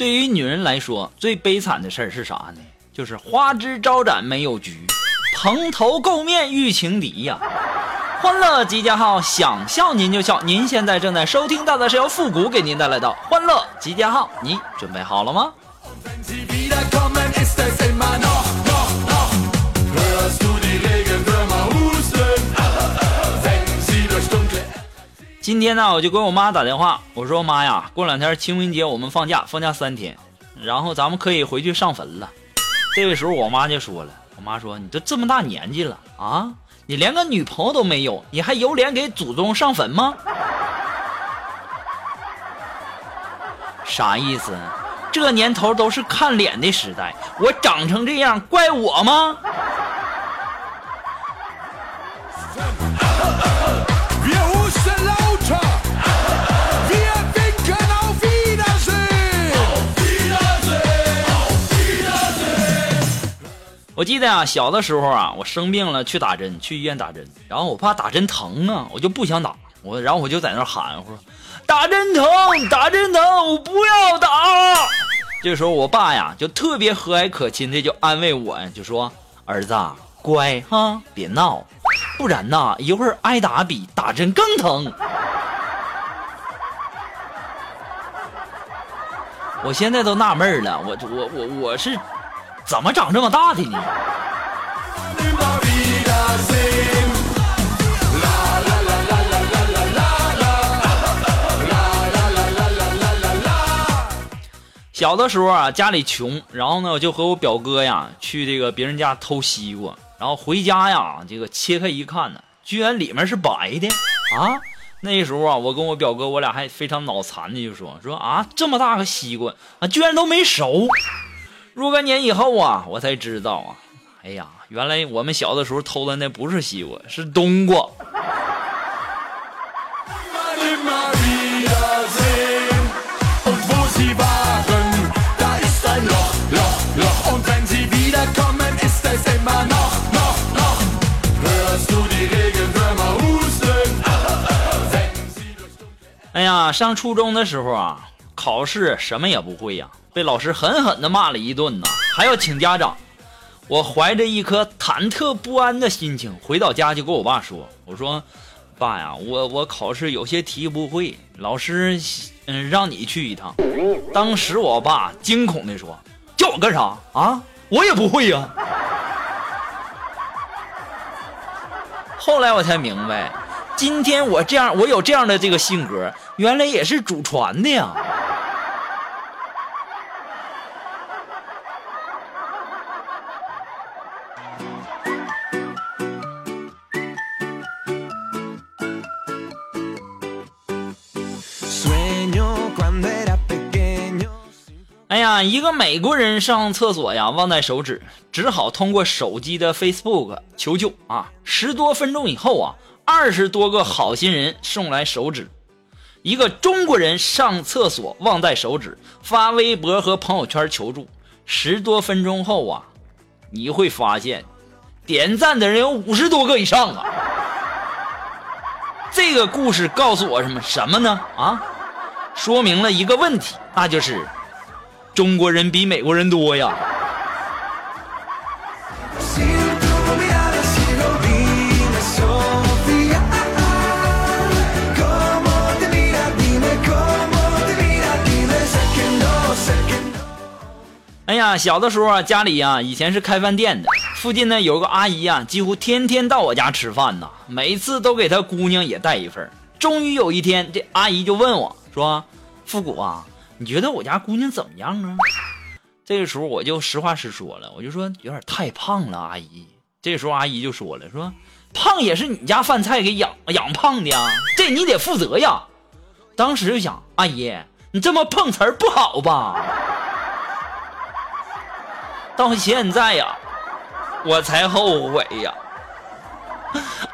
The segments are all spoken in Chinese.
对于女人来说，最悲惨的事儿是啥呢？就是花枝招展没有局，蓬头垢面遇情敌呀！欢乐集结号，想笑您就笑。您现在正在收听到的是由复古给您带来的欢乐集结号，你准备好了吗？今天呢，我就给我妈打电话，我说妈呀，过两天清明节我们放假，放假三天，然后咱们可以回去上坟了。这个时候我妈就说了，我妈说你都这么大年纪了啊，你连个女朋友都没有，你还有脸给祖宗上坟吗？啥意思？这年头都是看脸的时代，我长成这样怪我吗？我记得啊，小的时候啊，我生病了去打针，去医院打针，然后我怕打针疼啊，我就不想打，我然后我就在那喊，我说打针疼，打针疼，我不要打。这时候我爸呀，就特别和蔼可亲的就安慰我呀，就说儿子乖哈，别闹，不然呐，一会儿挨打比打针更疼。我现在都纳闷了，我我我我是。怎么长这么大的呢？小的时候啊，家里穷，然后呢，我就和我表哥呀去这个别人家偷西瓜，然后回家呀，这个切开一看呢，居然里面是白的啊！那时候啊，我跟我表哥，我俩还非常脑残的就说说啊，这么大个西瓜啊，居然都没熟。若干年以后啊，我才知道啊，哎呀，原来我们小的时候偷的那不是西瓜，是冬瓜。哎呀，上初中的时候啊，考试什么也不会呀。被老师狠狠地骂了一顿呢，还要请家长。我怀着一颗忐忑不安的心情回到家，就跟我爸说：“我说，爸呀，我我考试有些题不会，老师嗯让你去一趟。”当时我爸惊恐地说：“叫我干啥啊？我也不会呀。”后来我才明白，今天我这样，我有这样的这个性格，原来也是祖传的呀。一个美国人上厕所呀，忘带手纸，只好通过手机的 Facebook 求救啊。十多分钟以后啊，二十多个好心人送来手纸。一个中国人上厕所忘带手纸，发微博和朋友圈求助。十多分钟后啊，你会发现，点赞的人有五十多个以上啊。这个故事告诉我什么什么呢？啊，说明了一个问题，那就是。中国人比美国人多呀！哎呀，小的时候啊，家里呀以前是开饭店的，附近呢有个阿姨呀，几乎天天到我家吃饭呐，每次都给她姑娘也带一份。终于有一天，这阿姨就问我说：“复古啊。”你觉得我家姑娘怎么样啊？这个时候我就实话实说了，我就说有点太胖了，阿姨。这个时候阿姨就说了，说胖也是你家饭菜给养养胖的呀，这你得负责呀。当时就想，阿姨，你这么碰瓷儿不好吧？到现在呀，我才后悔呀。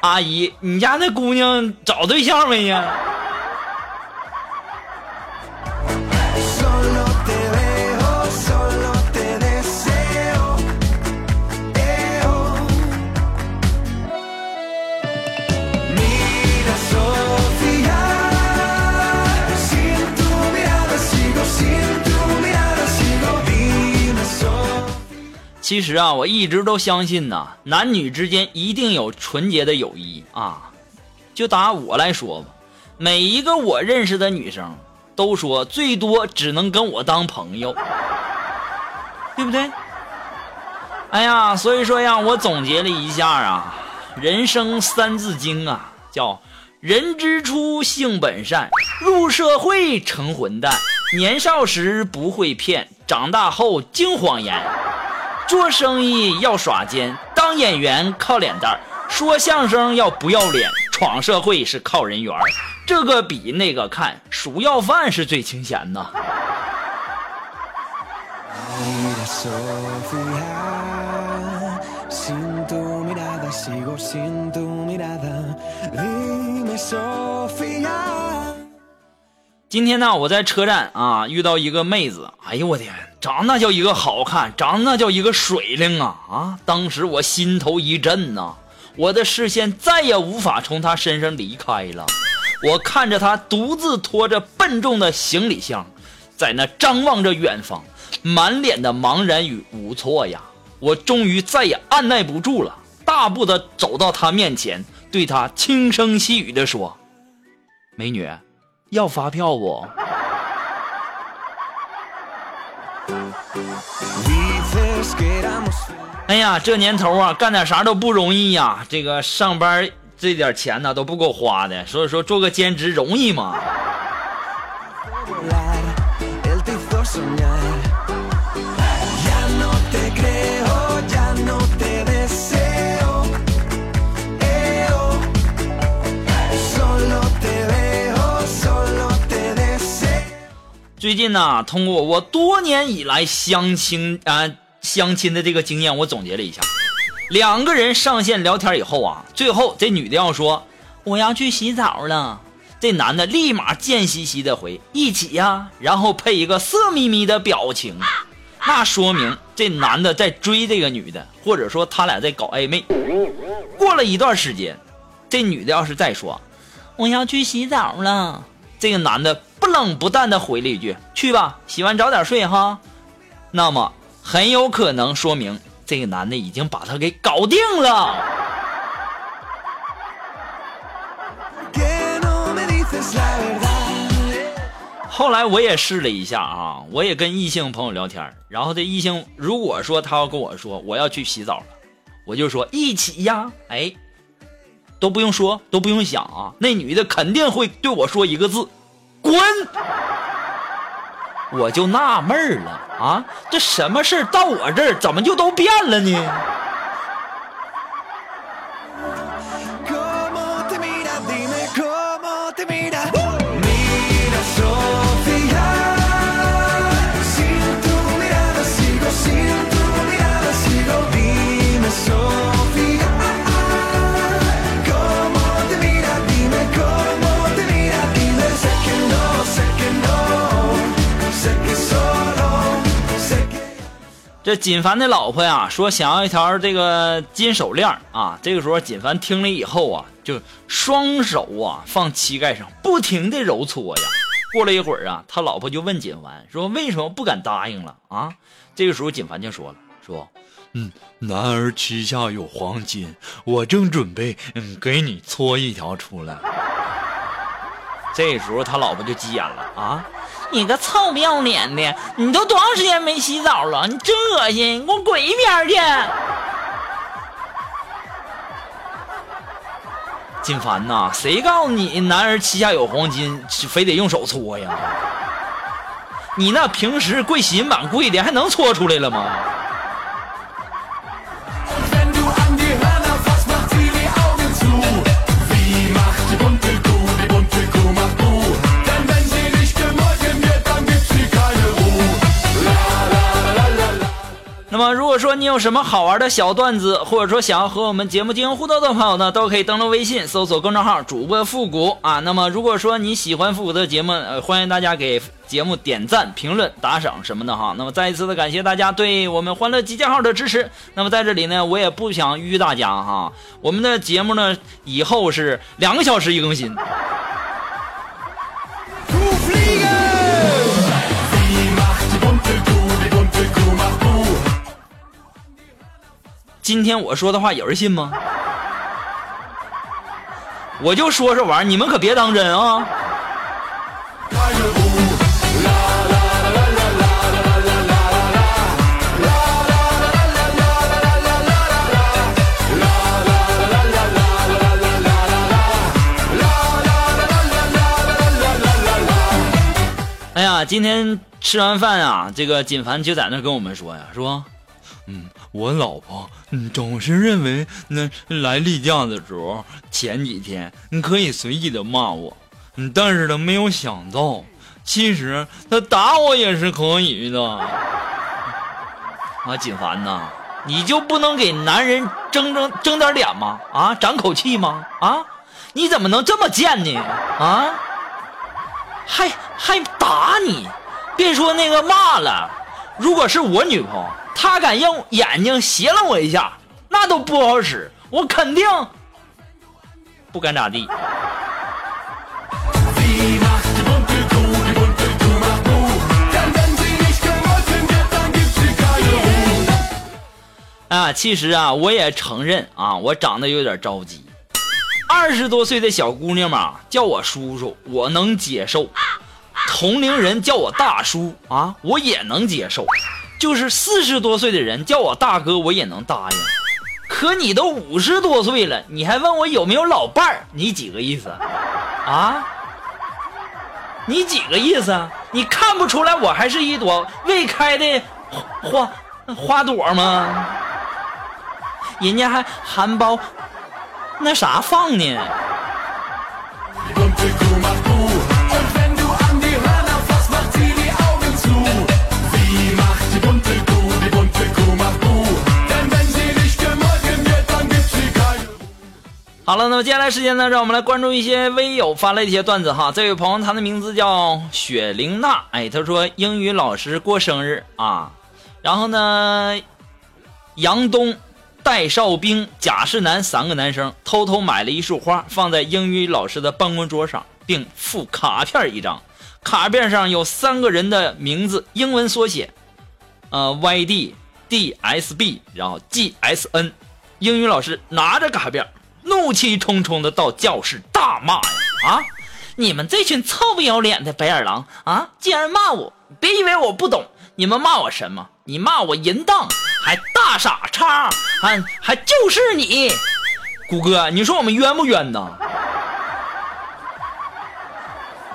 阿姨，你家那姑娘找对象没呀？其实啊，我一直都相信呐，男女之间一定有纯洁的友谊啊。就打我来说吧，每一个我认识的女生都说最多只能跟我当朋友，对不对？哎呀，所以说呀，我总结了一下啊，人生三字经啊，叫人之初性本善，入社会成混蛋，年少时不会骗，长大后惊谎言。做生意要耍奸，当演员靠脸蛋儿说相声要不要脸，闯社会是靠人缘儿这个比那个看，数要饭是最清闲的。今天呢，我在车站啊遇到一个妹子，哎呦我天，长那叫一个好看，长那叫一个水灵啊啊！当时我心头一震呐，我的视线再也无法从她身上离开了。我看着她独自拖着笨重的行李箱，在那张望着远方，满脸的茫然与无措呀。我终于再也按耐不住了，大步的走到她面前，对她轻声细语的说：“美女。”要发票不？哎呀，这年头啊，干点啥都不容易呀。这个上班这点钱呢都不够花的，所以说做个兼职容易吗？最近呢，通过我多年以来相亲啊相亲的这个经验，我总结了一下，两个人上线聊天以后啊，最后这女的要说我要去洗澡了，这男的立马贱兮兮的回一起呀，然后配一个色眯眯的表情，那说明这男的在追这个女的，或者说他俩在搞暧昧。过了一段时间，这女的要是再说我要去洗澡了，这个男的。不冷不淡的回了一句：“去吧，洗完早点睡哈。”那么很有可能说明这个男的已经把她给搞定了。后来我也试了一下啊，我也跟异性朋友聊天，然后这异性如果说他要跟我说我要去洗澡了，我就说一起呀，哎，都不用说，都不用想啊，那女的肯定会对我说一个字。滚！我就纳闷了啊，这什么事到我这儿怎么就都变了呢？这锦凡的老婆呀，说想要一条这个金手链啊。这个时候，锦凡听了以后啊，就双手啊放膝盖上，不停的揉搓呀。过了一会儿啊，他老婆就问锦凡说：“为什么不敢答应了啊？”这个时候，锦凡就说了：“说，嗯，男儿膝下有黄金，我正准备嗯给你搓一条出来。”这时候，他老婆就急眼了啊。你个臭不要脸的！你都多长时间没洗澡了？你真恶心！你给我滚一边去！金凡呐，谁告诉你男人膝下有黄金，非得用手搓呀？你那平时跪洗衣板跪的，还能搓出来了吗？说你有什么好玩的小段子，或者说想要和我们节目进行互动的朋友呢，都可以登录微信搜索公众号主播复古啊。那么如果说你喜欢复古的节目，欢迎大家给节目点赞、评论、打赏什么的哈。那么再一次的感谢大家对我们欢乐集结号的支持。那么在这里呢，我也不想淤大家哈，我们的节目呢以后是两个小时一更新。今天我说的话有人信吗？我就说这玩，你们可别当真啊！哎呀，今天吃完饭啊，这个锦凡就在那跟我们说呀，说，嗯。我老婆总是认为，那来例假的时候，前几天你可以随意的骂我，但是她没有想到，其实她打我也是可以的。啊，锦凡呐，你就不能给男人争争争点脸吗？啊，长口气吗？啊，你怎么能这么贱呢？啊，还还打你？别说那个骂了，如果是我女朋友。他敢用眼睛斜了我一下，那都不好使，我肯定不敢咋地。啊，其实啊，我也承认啊，我长得有点着急。二十多岁的小姑娘嘛，叫我叔叔，我能接受；同龄人叫我大叔啊，我也能接受。就是四十多岁的人叫我大哥，我也能答应。可你都五十多岁了，你还问我有没有老伴儿？你几个意思？啊？你几个意思？你看不出来我还是一朵未开的花花朵吗？人家还含苞那啥放呢？好了，那么接下来时间呢，让我们来关注一些微友发来的一些段子哈。这位朋友，他的名字叫雪玲娜，哎，他说英语老师过生日啊，然后呢，杨东、戴少兵、贾世南三个男生偷偷买了一束花，放在英语老师的办公桌上，并附卡片一张，卡片上有三个人的名字，英文缩写，呃，Y D D S B，然后 G S N。英语老师拿着卡片。怒气冲冲的到教室大骂呀！啊，你们这群臭不要脸的白眼狼啊！竟然骂我！别以为我不懂，你们骂我什么？你骂我淫荡，还大傻叉，还还就是你，谷哥，你说我们冤不冤呐？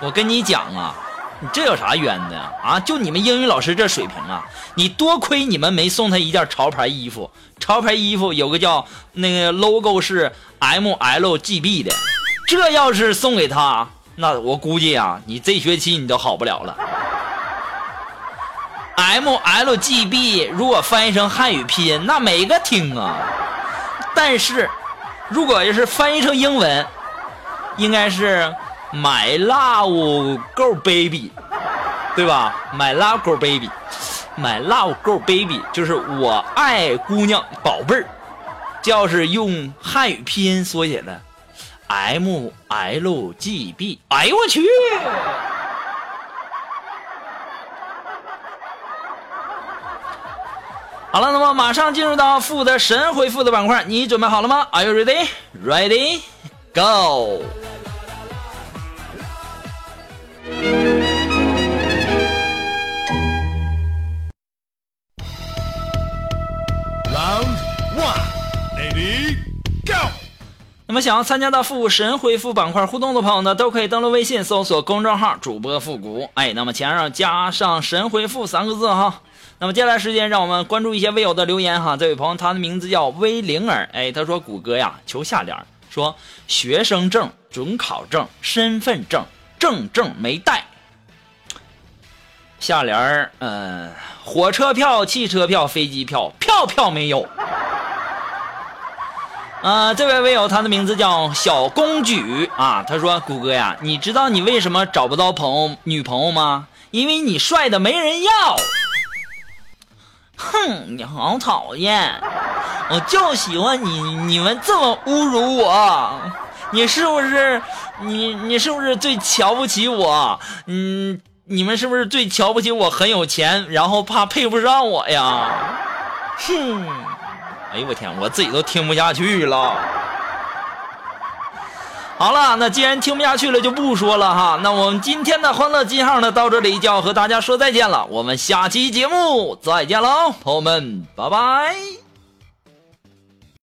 我跟你讲啊，你这有啥冤的啊？就你们英语老师这水平啊，你多亏你们没送他一件潮牌衣服。潮牌衣服有个叫那个 logo 是 M L G B 的，这要是送给他，那我估计啊，你这学期你都好不了了。M L G B 如果翻译成汉语拼音，那没个听啊。但是，如果要是翻译成英文，应该是 My Love girl Baby，对吧？My Love girl Baby。My love girl baby，就是我爱姑娘宝贝儿，就是用汉语拼音缩写的，M L G B。哎呦我去！好了，那么马上进入到负的神回复的板块，你准备好了吗？Are you ready? Ready? Go! Go！那么想要参加到复古神回复板块互动的朋友呢，都可以登录微信搜索公众号主播复古，哎，那么前上加上神回复三个字哈。那么接下来时间，让我们关注一些微友的留言哈。这位朋友他的名字叫威灵儿，哎，他说谷歌呀，求下联，说学生证、准考证、身份证，正正没带。下联儿，嗯，火车票、汽车票、飞机票，票票没有。啊，这位微友，他的名字叫小公举啊。他说：“谷歌呀，你知道你为什么找不到朋友女朋友吗？因为你帅的没人要。”哼，你好讨厌！我就喜欢你，你们这么侮辱我，你是不是？你你是不是最瞧不起我？嗯，你们是不是最瞧不起我很有钱，然后怕配不上我呀？哼！哎呦我天，我自己都听不下去了。好了，那既然听不下去了，就不说了哈。那我们今天的欢乐记号呢，到这里就要和大家说再见了。我们下期节目再见喽，朋友们，拜拜。